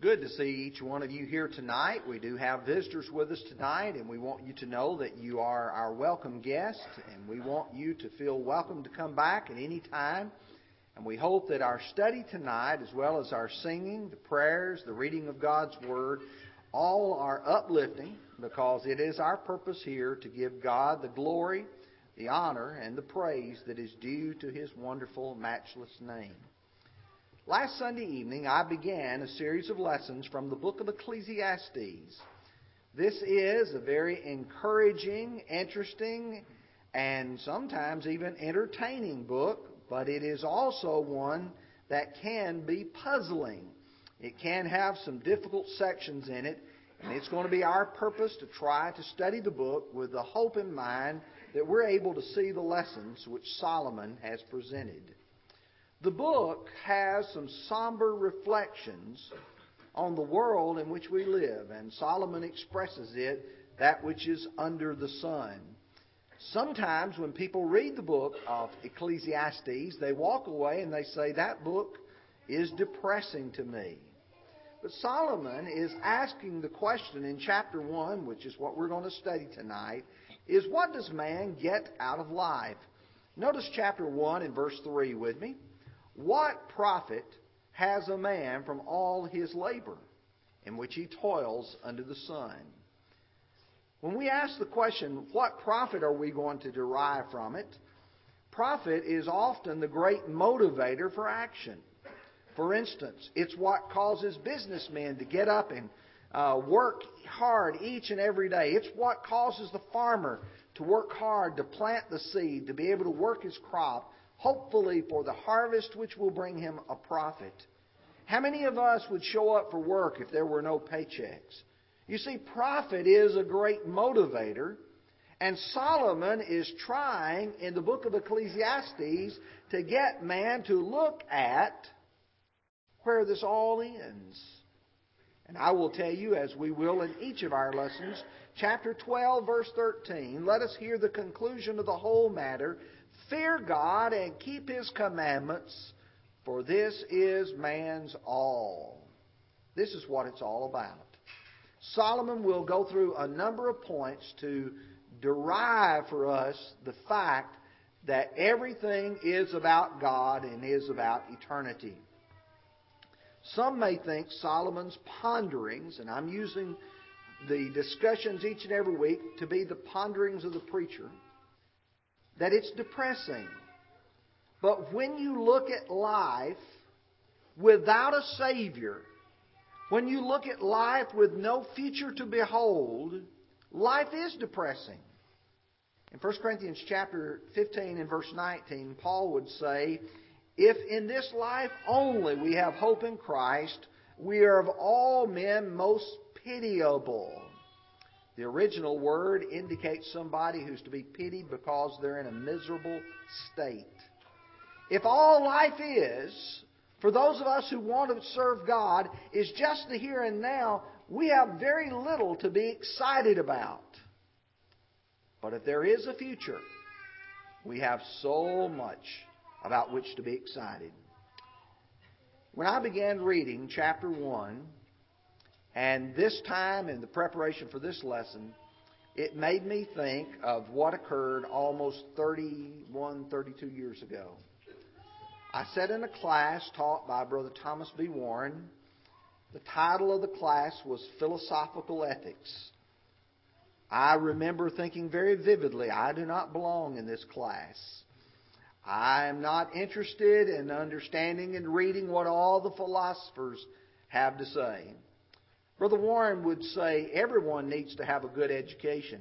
good to see each one of you here tonight. We do have visitors with us tonight, and we want you to know that you are our welcome guest, and we want you to feel welcome to come back at any time. And we hope that our study tonight, as well as our singing, the prayers, the reading of God's Word, all are uplifting because it is our purpose here to give God the glory, the honor, and the praise that is due to His wonderful, matchless name. Last Sunday evening, I began a series of lessons from the book of Ecclesiastes. This is a very encouraging, interesting, and sometimes even entertaining book, but it is also one that can be puzzling. It can have some difficult sections in it, and it's going to be our purpose to try to study the book with the hope in mind that we're able to see the lessons which Solomon has presented. The book has some somber reflections on the world in which we live, and Solomon expresses it that which is under the sun. Sometimes when people read the book of Ecclesiastes, they walk away and they say, That book is depressing to me. But Solomon is asking the question in chapter 1, which is what we're going to study tonight, is what does man get out of life? Notice chapter 1 and verse 3 with me. What profit has a man from all his labor in which he toils under the sun? When we ask the question, what profit are we going to derive from it? Profit is often the great motivator for action. For instance, it's what causes businessmen to get up and uh, work hard each and every day. It's what causes the farmer to work hard to plant the seed, to be able to work his crop, hopefully for the harvest which will bring him a profit. How many of us would show up for work if there were no paychecks? You see, profit is a great motivator, and Solomon is trying in the book of Ecclesiastes to get man to look at where this all ends. And I will tell you, as we will in each of our lessons, chapter 12, verse 13, let us hear the conclusion of the whole matter Fear God and keep His commandments, for this is man's all. This is what it's all about. Solomon will go through a number of points to derive for us the fact that everything is about God and is about eternity. Some may think Solomon's ponderings, and I'm using the discussions each and every week to be the ponderings of the preacher that it's depressing. But when you look at life without a Savior, when you look at life with no future to behold, life is depressing. In 1 Corinthians chapter 15 and verse 19, Paul would say, If in this life only we have hope in Christ, we are of all men most pitiable. The original word indicates somebody who's to be pitied because they're in a miserable state. If all life is, for those of us who want to serve God, is just the here and now, we have very little to be excited about. But if there is a future, we have so much about which to be excited. When I began reading chapter 1, and this time, in the preparation for this lesson, it made me think of what occurred almost 31, 32 years ago. I sat in a class taught by Brother Thomas B. Warren. The title of the class was Philosophical Ethics. I remember thinking very vividly, I do not belong in this class. I am not interested in understanding and reading what all the philosophers have to say. Brother Warren would say everyone needs to have a good education.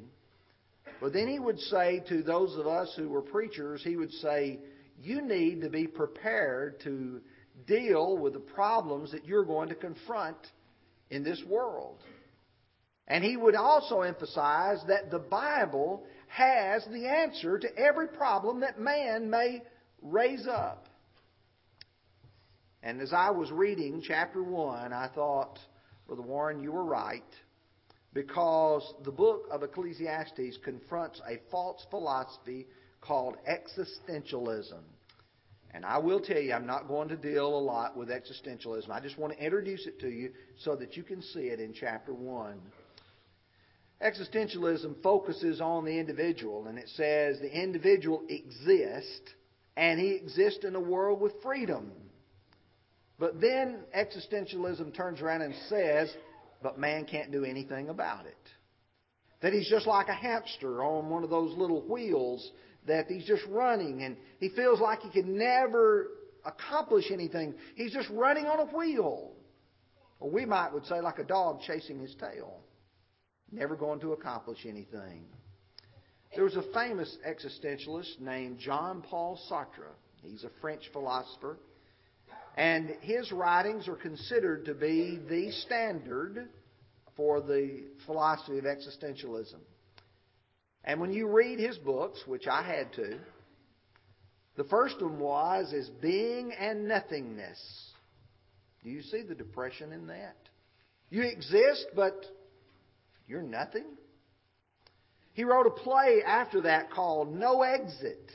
But then he would say to those of us who were preachers, he would say, you need to be prepared to deal with the problems that you're going to confront in this world. And he would also emphasize that the Bible has the answer to every problem that man may raise up. And as I was reading chapter 1, I thought, Brother Warren, you were right because the book of Ecclesiastes confronts a false philosophy called existentialism. And I will tell you, I'm not going to deal a lot with existentialism. I just want to introduce it to you so that you can see it in chapter 1. Existentialism focuses on the individual, and it says the individual exists, and he exists in a world with freedom. But then existentialism turns around and says, but man can't do anything about it. That he's just like a hamster on one of those little wheels that he's just running and he feels like he can never accomplish anything. He's just running on a wheel. Or we might would say like a dog chasing his tail. Never going to accomplish anything. There was a famous existentialist named Jean Paul Sartre. He's a French philosopher. And his writings are considered to be the standard for the philosophy of existentialism. And when you read his books, which I had to, the first one was is being and nothingness. Do you see the depression in that? You exist, but you're nothing. He wrote a play after that called No Exit.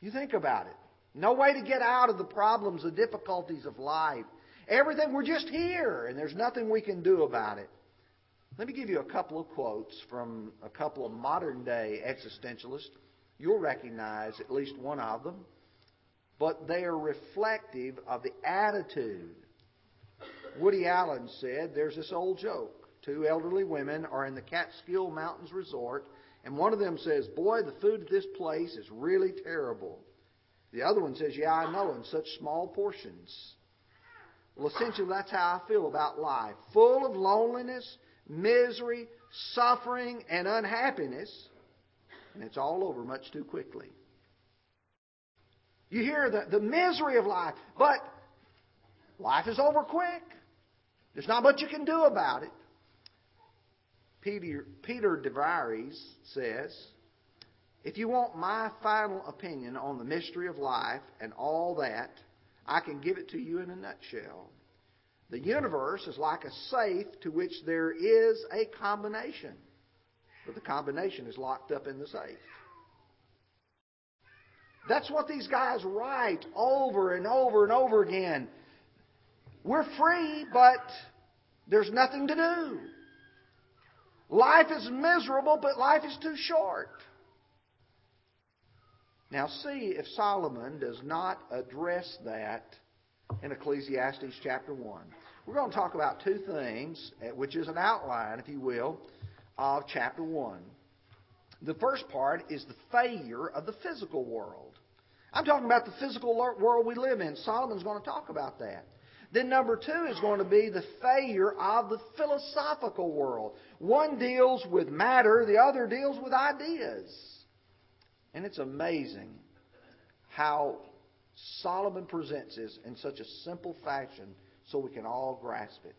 You think about it. No way to get out of the problems, the difficulties of life. Everything, we're just here, and there's nothing we can do about it. Let me give you a couple of quotes from a couple of modern day existentialists. You'll recognize at least one of them, but they are reflective of the attitude. Woody Allen said there's this old joke. Two elderly women are in the Catskill Mountains Resort, and one of them says, Boy, the food at this place is really terrible. The other one says, Yeah, I know, in such small portions. Well, essentially, that's how I feel about life. Full of loneliness misery, suffering, and unhappiness, and it's all over much too quickly. You hear the, the misery of life, but life is over quick. There's not much you can do about it. Peter, Peter de Vries says, If you want my final opinion on the mystery of life and all that, I can give it to you in a nutshell. The universe is like a safe to which there is a combination, but the combination is locked up in the safe. That's what these guys write over and over and over again. We're free, but there's nothing to do. Life is miserable, but life is too short. Now, see if Solomon does not address that in Ecclesiastes chapter 1. We're going to talk about two things, eh, which is an outline, if you will, of chapter 1. The first part is the failure of the physical world. I'm talking about the physical world we live in. Solomon's going to talk about that. Then number two is going to be the failure of the philosophical world. One deals with matter, the other deals with ideas. And it's amazing how Solomon presents this in such a simple fashion so we can all grasp it.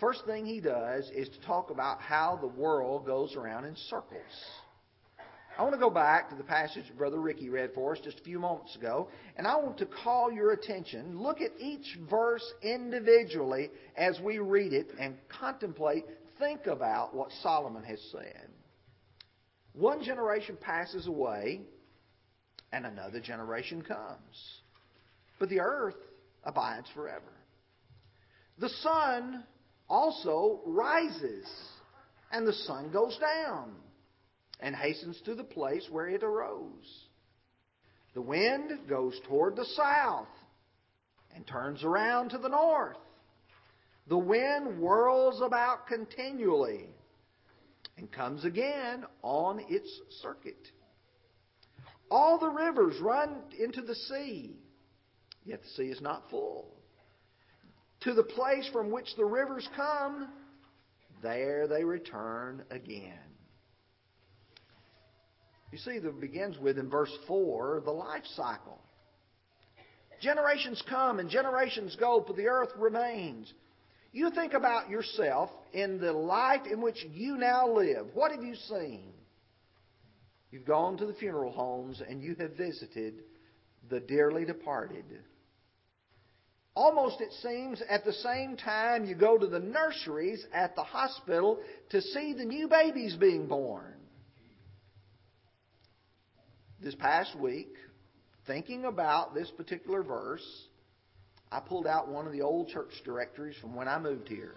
First thing he does is to talk about how the world goes around in circles. I want to go back to the passage Brother Ricky read for us just a few moments ago, and I want to call your attention. Look at each verse individually as we read it and contemplate, think about what Solomon has said. One generation passes away, and another generation comes. But the earth abides forever. The sun also rises, and the sun goes down and hastens to the place where it arose. The wind goes toward the south and turns around to the north. The wind whirls about continually and comes again on its circuit. All the rivers run into the sea, yet the sea is not full. To the place from which the rivers come, there they return again. You see, that begins with in verse 4 the life cycle. Generations come and generations go, but the earth remains. You think about yourself in the life in which you now live. What have you seen? You've gone to the funeral homes and you have visited the dearly departed. Almost, it seems, at the same time you go to the nurseries at the hospital to see the new babies being born. This past week, thinking about this particular verse, I pulled out one of the old church directories from when I moved here.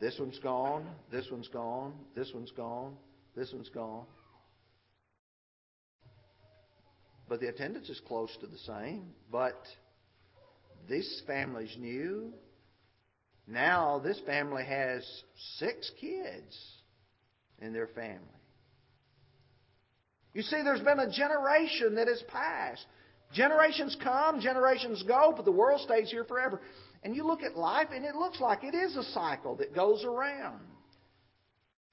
This one's gone, this one's gone, this one's gone, this one's gone. But the attendance is close to the same. But this family's new. Now this family has six kids in their family. You see, there's been a generation that has passed. Generations come, generations go, but the world stays here forever. And you look at life, and it looks like it is a cycle that goes around.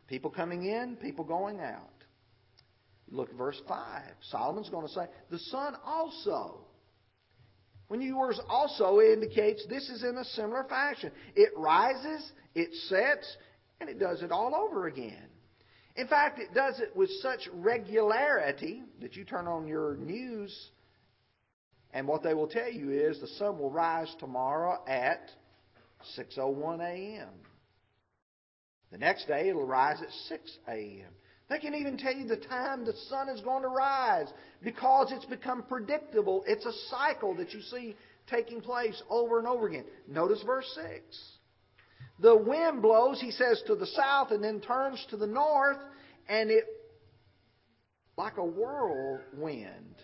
People coming in, people going out. Look at verse 5. Solomon's going to say, the sun also. When you use also, it indicates this is in a similar fashion. It rises, it sets, and it does it all over again. In fact, it does it with such regularity that you turn on your news, and what they will tell you is the sun will rise tomorrow at 6:01 a.m. The next day it'll rise at 6 a.m. They can even tell you the time the sun is going to rise because it's become predictable. It's a cycle that you see taking place over and over again. Notice verse 6. The wind blows, he says, to the south and then turns to the north, and it, like a whirlwind,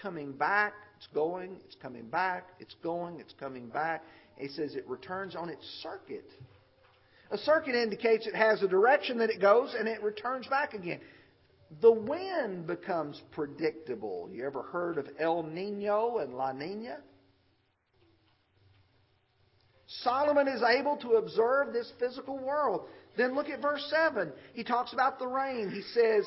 coming back, it's going, it's coming back, it's going, it's coming back. He says it returns on its circuit. A circuit indicates it has a direction that it goes and it returns back again. The wind becomes predictable. You ever heard of El Nino and La Nina? Solomon is able to observe this physical world. Then look at verse 7. He talks about the rain. He says,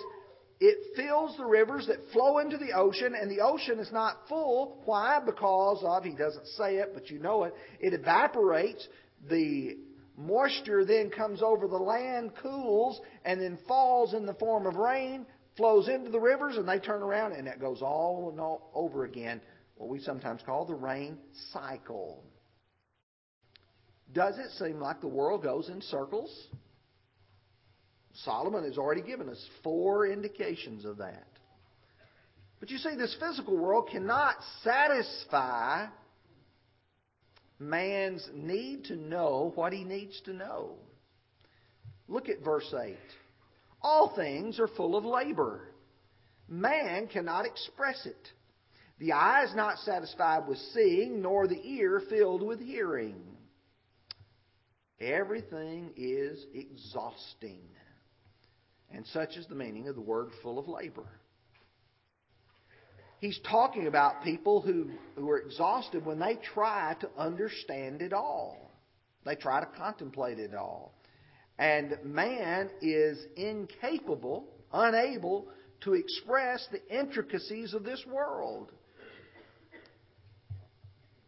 It fills the rivers that flow into the ocean, and the ocean is not full. Why? Because of, he doesn't say it, but you know it, it evaporates. The Moisture then comes over the land, cools, and then falls in the form of rain, flows into the rivers, and they turn around, and it goes all and all over again, what we sometimes call the rain cycle. Does it seem like the world goes in circles? Solomon has already given us four indications of that. But you see, this physical world cannot satisfy man's need to know what he needs to know. Look at verse 8. All things are full of labor. Man cannot express it. The eye is not satisfied with seeing, nor the ear filled with hearing. Everything is exhausting. And such is the meaning of the word full of labor. He's talking about people who, who are exhausted when they try to understand it all. They try to contemplate it all. And man is incapable, unable to express the intricacies of this world.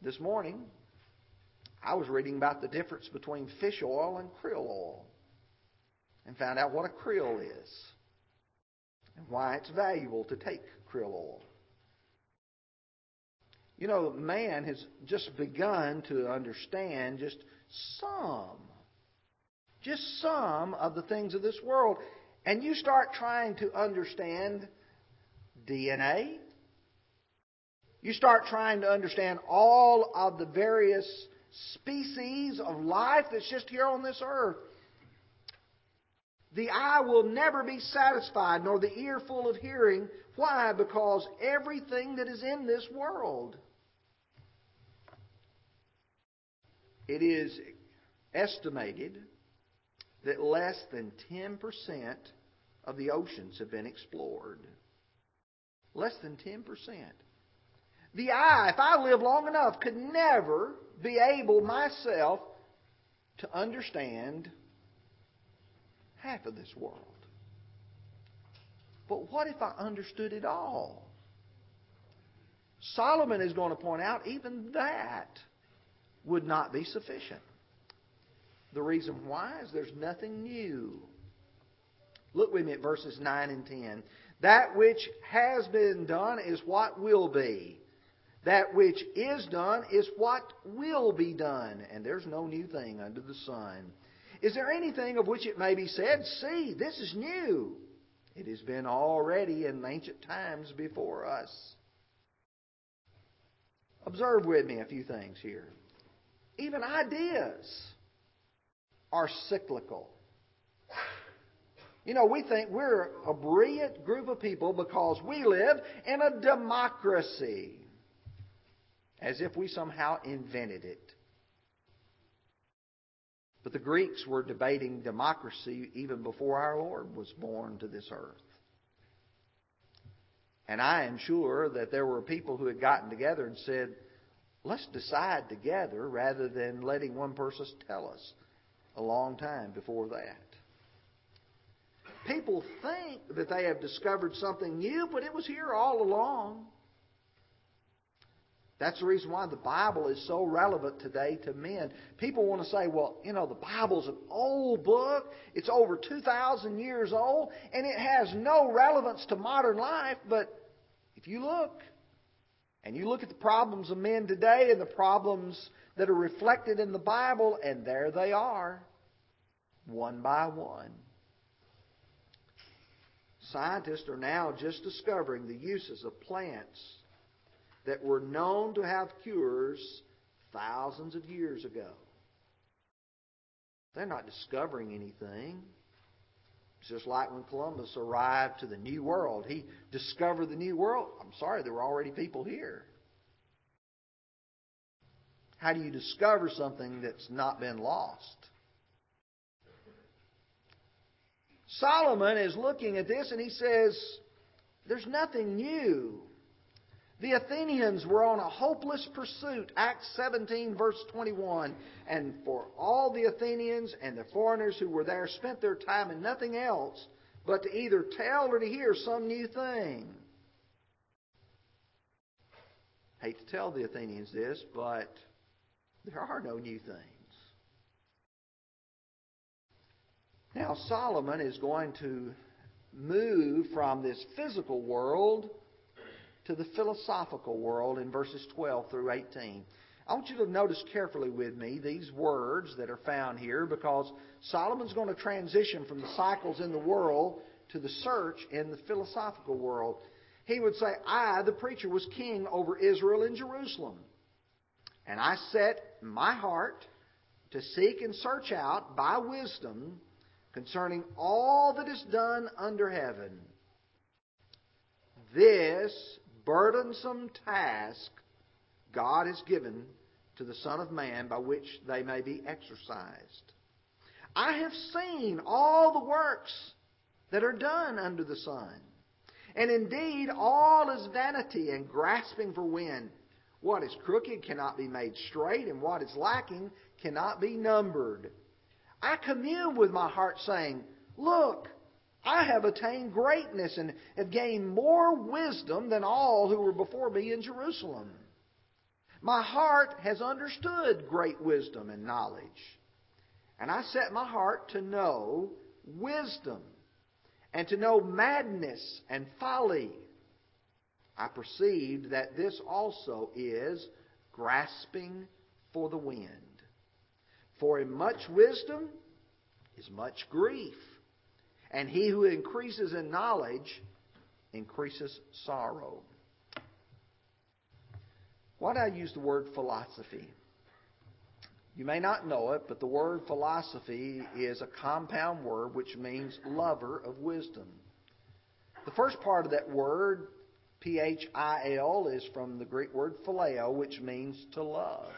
This morning, I was reading about the difference between fish oil and krill oil and found out what a krill is and why it's valuable to take krill oil. You know, man has just begun to understand just some, just some of the things of this world. And you start trying to understand DNA. You start trying to understand all of the various species of life that's just here on this earth. The eye will never be satisfied, nor the ear full of hearing. Why? Because everything that is in this world It is estimated that less than 10% of the oceans have been explored. Less than 10%. The eye, if I live long enough, could never be able myself to understand half of this world. But what if I understood it all? Solomon is going to point out even that would not be sufficient. The reason why is there's nothing new. Look with me at verses 9 and 10. That which has been done is what will be. That which is done is what will be done. And there's no new thing under the sun. Is there anything of which it may be said, See, this is new? It has been already in ancient times before us. Observe with me a few things here. Even ideas are cyclical. You know, we think we're a brilliant group of people because we live in a democracy, as if we somehow invented it. But the Greeks were debating democracy even before our Lord was born to this earth. And I am sure that there were people who had gotten together and said, let's decide together rather than letting one person tell us a long time before that. People think that they have discovered something new, but it was here all along. That's the reason why the Bible is so relevant today to men. People want to say, well, you know, the Bible's an old book. It's over 2,000 years old, and it has no relevance to modern life. But if you look, and you look at the problems of men today and the problems that are reflected in the Bible, and there they are, one by one. Scientists are now just discovering the uses of plants that were known to have cures thousands of years ago. They're not discovering anything. It's just like when Columbus arrived to the New World. He discovered the New World. I'm sorry, there were already people here. How do you discover something that's not been lost? Solomon is looking at this and he says, There's nothing new. The Athenians were on a hopeless pursuit. Acts 17, verse 21. And for all the Athenians and the foreigners who were there spent their time in nothing else but to either tell or to hear some new thing. hate to tell the Athenians this, but there are no new things. Now, Solomon is going to move from this physical world to the philosophical world in verses 12 through 18. I want you to notice carefully with me these words that are found here because Solomon's going to transition from the cycles in the world to the search in the philosophical world. He would say, I, the preacher, was king over Israel and Jerusalem. And I set my heart to seek and search out by wisdom concerning all that is done under heaven. This burdensome task God has given to the Son of Man by which they may be exercised. I have seen all the works that are done under the sun. And indeed, all is vanity and grasping for wind. What is crooked cannot be made straight, and what is lacking cannot be numbered. I commune with my heart, saying, Look, I have attained greatness and have gained more wisdom than all who were before me in Jerusalem. My heart has understood great wisdom and knowledge. And I set my heart to know wisdom and to know madness and folly. I perceived that this also is grasping for the wind. For in much wisdom is much grief and he who increases in knowledge increases sorrow. Why do I use the word philosophy? You may not know it, but the word philosophy is a compound word which means lover of wisdom. The first part of that word, P H I L, is from the Greek word phileo, which means to love.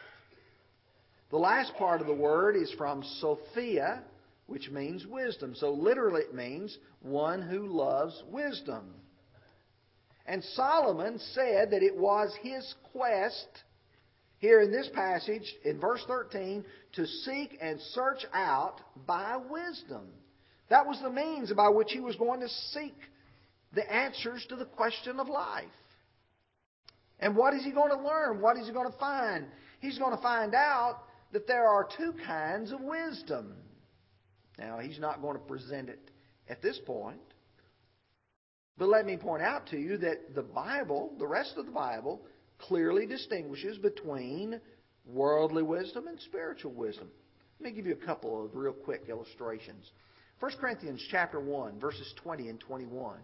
The last part of the word is from Sophia, which means wisdom. So literally it means one who loves wisdom. And Solomon said that it was his quest, here in this passage, in verse 13, to seek and search out by wisdom. That was the means by which he was going to seek the answers to the question of life. And what is he going to learn? What is he going to find? He's going to find out that there are two kinds of wisdom. Now, he's not going to present it at this point. But let me point out to you that the Bible, the rest of the Bible, clearly distinguishes between worldly wisdom and spiritual wisdom. Let me give you a couple of real quick illustrations. 1 Corinthians chapter 1, verses 20 and 21.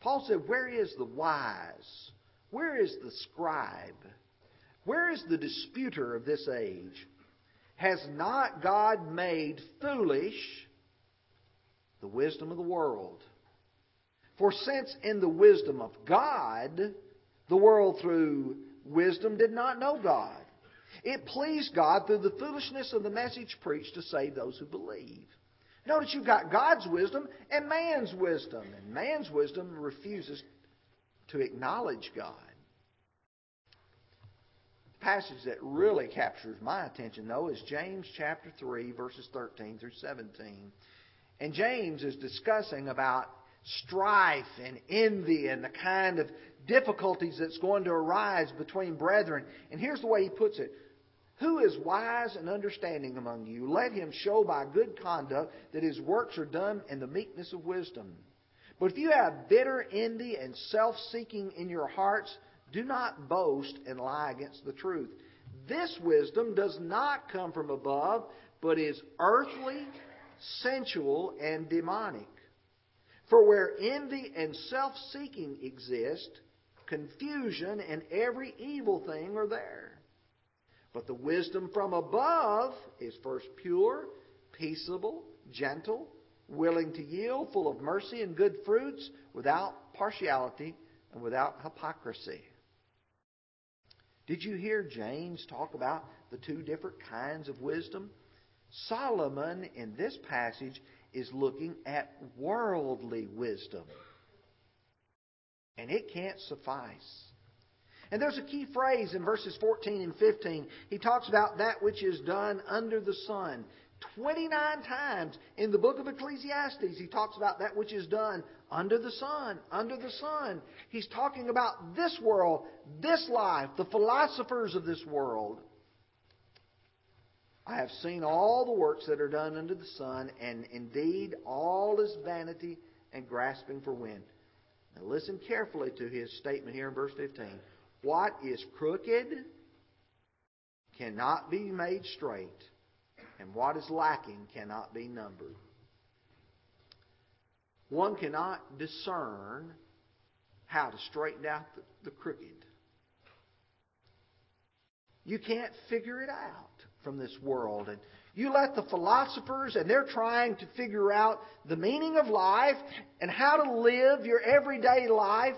Paul said, Where is the wise? Where is the scribe? Where is the disputer of this age? Has not God made foolish the wisdom of the world? For since in the wisdom of God, the world through wisdom did not know God, it pleased God through the foolishness of the message preached to save those who believe. Notice you've got God's wisdom and man's wisdom, and man's wisdom refuses to acknowledge God. Passage that really captures my attention, though, is James chapter 3, verses 13 through 17. And James is discussing about strife and envy and the kind of difficulties that's going to arise between brethren. And here's the way he puts it who is wise and understanding among you? Let him show by good conduct that his works are done in the meekness of wisdom. But if you have bitter envy and self seeking in your hearts, do not boast and lie against the truth. This wisdom does not come from above, but is earthly, sensual, and demonic. For where envy and self seeking exist, confusion and every evil thing are there. But the wisdom from above is first pure, peaceable, gentle, willing to yield, full of mercy and good fruits, without partiality and without hypocrisy. Did you hear James talk about the two different kinds of wisdom? Solomon, in this passage, is looking at worldly wisdom. And it can't suffice. And there's a key phrase in verses 14 and 15. He talks about that which is done under the sun. 29 times in the book of Ecclesiastes, he talks about that which is done under the sun, under the sun. He's talking about this world, this life, the philosophers of this world. I have seen all the works that are done under the sun, and indeed all is vanity and grasping for wind. Now listen carefully to his statement here in verse 15. What is crooked cannot be made straight, and what is lacking cannot be numbered. One cannot discern how to straighten out the, the crooked. You can't figure it out from this world. And you let the philosophers, and they're trying to figure out the meaning of life and how to live your everyday life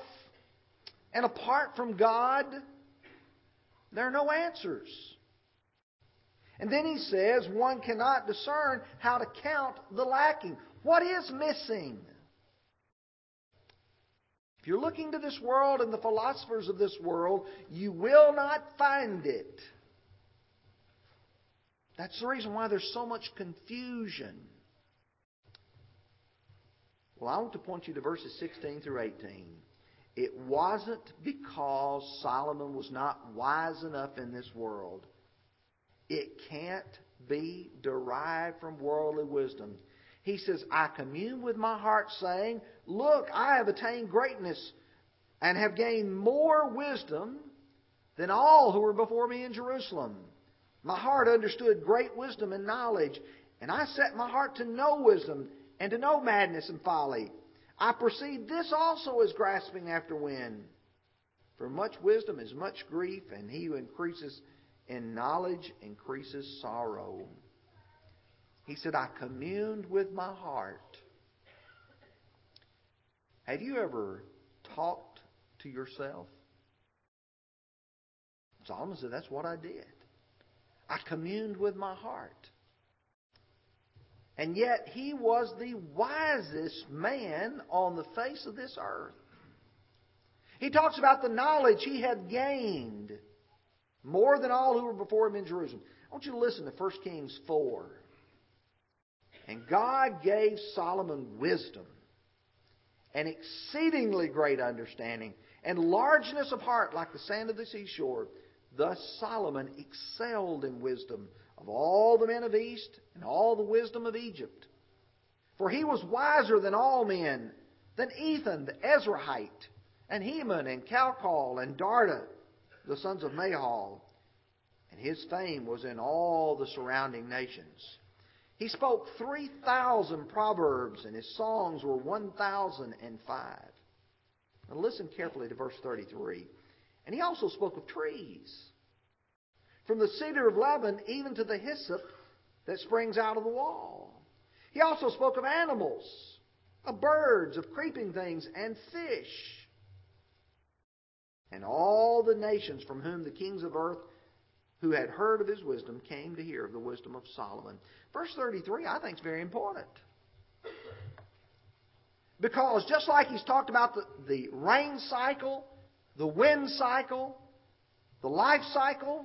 and apart from God, there are no answers. And then he says one cannot discern how to count the lacking. What is missing? You're looking to this world and the philosophers of this world, you will not find it. That's the reason why there's so much confusion. Well, I want to point you to verses 16 through 18. It wasn't because Solomon was not wise enough in this world. It can't be derived from worldly wisdom. He says, I commune with my heart, saying, Look, I have attained greatness and have gained more wisdom than all who were before me in Jerusalem. My heart understood great wisdom and knowledge, and I set my heart to know wisdom and to know madness and folly. I perceive this also is grasping after wind. For much wisdom is much grief, and he who increases in knowledge increases sorrow. He said, I communed with my heart. Have you ever talked to yourself? Solomon said, That's what I did. I communed with my heart. And yet he was the wisest man on the face of this earth. He talks about the knowledge he had gained more than all who were before him in Jerusalem. I want you to listen to 1 Kings 4. And God gave Solomon wisdom and exceedingly great understanding and largeness of heart like the sand of the seashore. Thus Solomon excelled in wisdom of all the men of the East and all the wisdom of Egypt. For he was wiser than all men, than Ethan the Ezrahite, and Heman and Calcol and Darda, the sons of Mahol. And his fame was in all the surrounding nations. He spoke 3,000 proverbs, and his songs were 1,005. Now listen carefully to verse 33. And he also spoke of trees. From the cedar of Lebanon even to the hyssop that springs out of the wall. He also spoke of animals, of birds, of creeping things, and fish. And all the nations from whom the kings of earth who had heard of his wisdom came to hear of the wisdom of Solomon. Verse 33, I think, is very important. Because just like he's talked about the, the rain cycle, the wind cycle, the life cycle,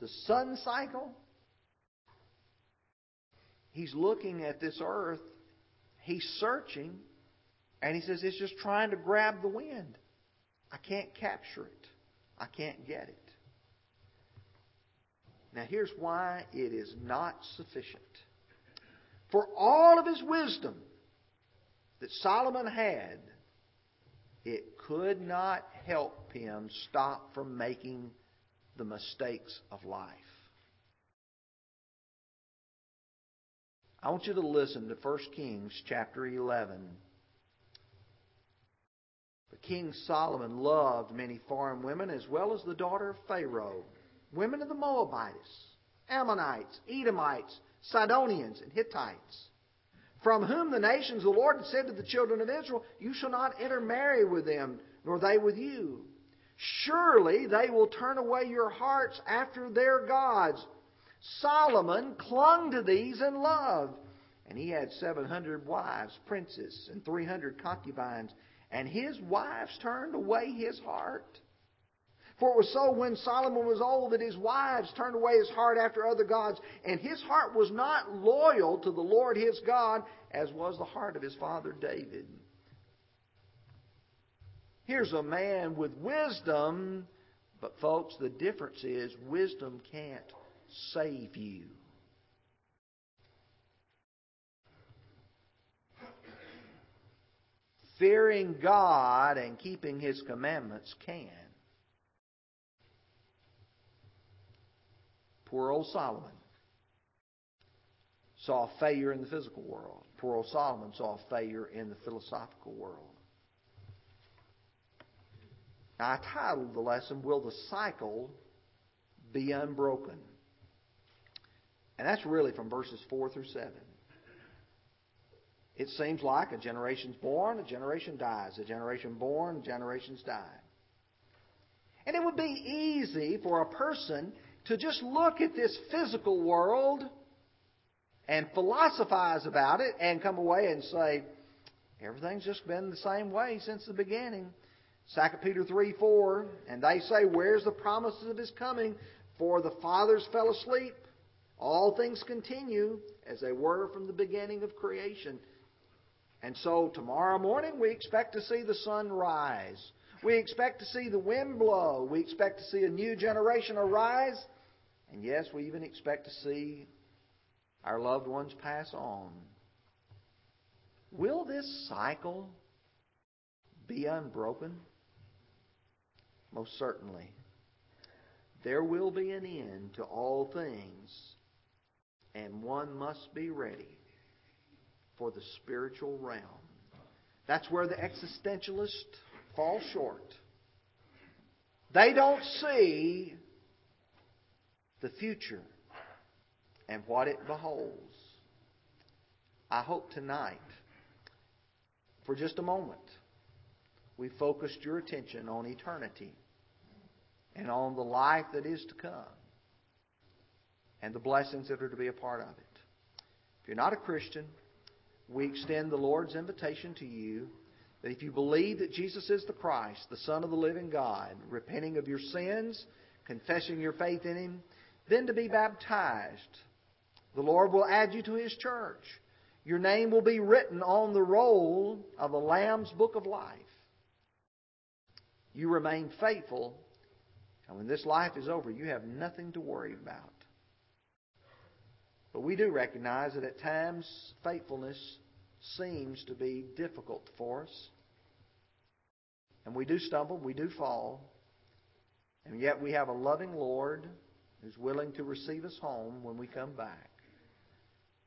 the sun cycle, he's looking at this earth, he's searching, and he says it's just trying to grab the wind. I can't capture it. I can't get it. Now, here's why it is not sufficient. For all of his wisdom that Solomon had, it could not help him stop from making the mistakes of life. I want you to listen to 1 Kings chapter 11. King Solomon loved many foreign women as well as the daughter of Pharaoh, women of the Moabites, Ammonites, Edomites, Sidonians, and Hittites, from whom the nations the Lord had said to the children of Israel, You shall not intermarry with them, nor they with you. Surely they will turn away your hearts after their gods Solomon clung to these in love. And he had 700 wives, princes, and 300 concubines. And his wives turned away his heart. For it was so when Solomon was old that his wives turned away his heart after other gods, and his heart was not loyal to the Lord his God, as was the heart of his father David. Here's a man with wisdom, but folks, the difference is wisdom can't save you. Fearing God and keeping His commandments can. Poor old Solomon saw failure in the physical world. Poor old Solomon saw failure in the philosophical world. I titled the lesson, Will the Cycle Be Unbroken? And that's really from verses 4 through 7. It seems like a generation's born, a generation dies, a generation born, generations die. And it would be easy for a person to just look at this physical world and philosophize about it and come away and say, everything's just been the same way since the beginning. 2 Peter 3 4, and they say, Where's the promises of his coming? For the fathers fell asleep all things continue as they were from the beginning of creation. And so tomorrow morning we expect to see the sun rise. We expect to see the wind blow. We expect to see a new generation arise. And yes, we even expect to see our loved ones pass on. Will this cycle be unbroken? Most certainly. There will be an end to all things and one must be ready for the spiritual realm. That's where the existentialists fall short. They don't see the future and what it beholds. I hope tonight, for just a moment, we focused your attention on eternity and on the life that is to come and the blessings that are to be a part of it. If you're not a Christian, we extend the Lord's invitation to you that if you believe that Jesus is the Christ, the Son of the living God, repenting of your sins, confessing your faith in Him, then to be baptized. The Lord will add you to His church. Your name will be written on the roll of the Lamb's book of life. You remain faithful, and when this life is over, you have nothing to worry about. But we do recognize that at times faithfulness seems to be difficult for us. And we do stumble, we do fall. And yet we have a loving Lord who's willing to receive us home when we come back.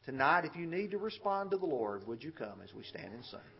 Tonight, if you need to respond to the Lord, would you come as we stand and sing?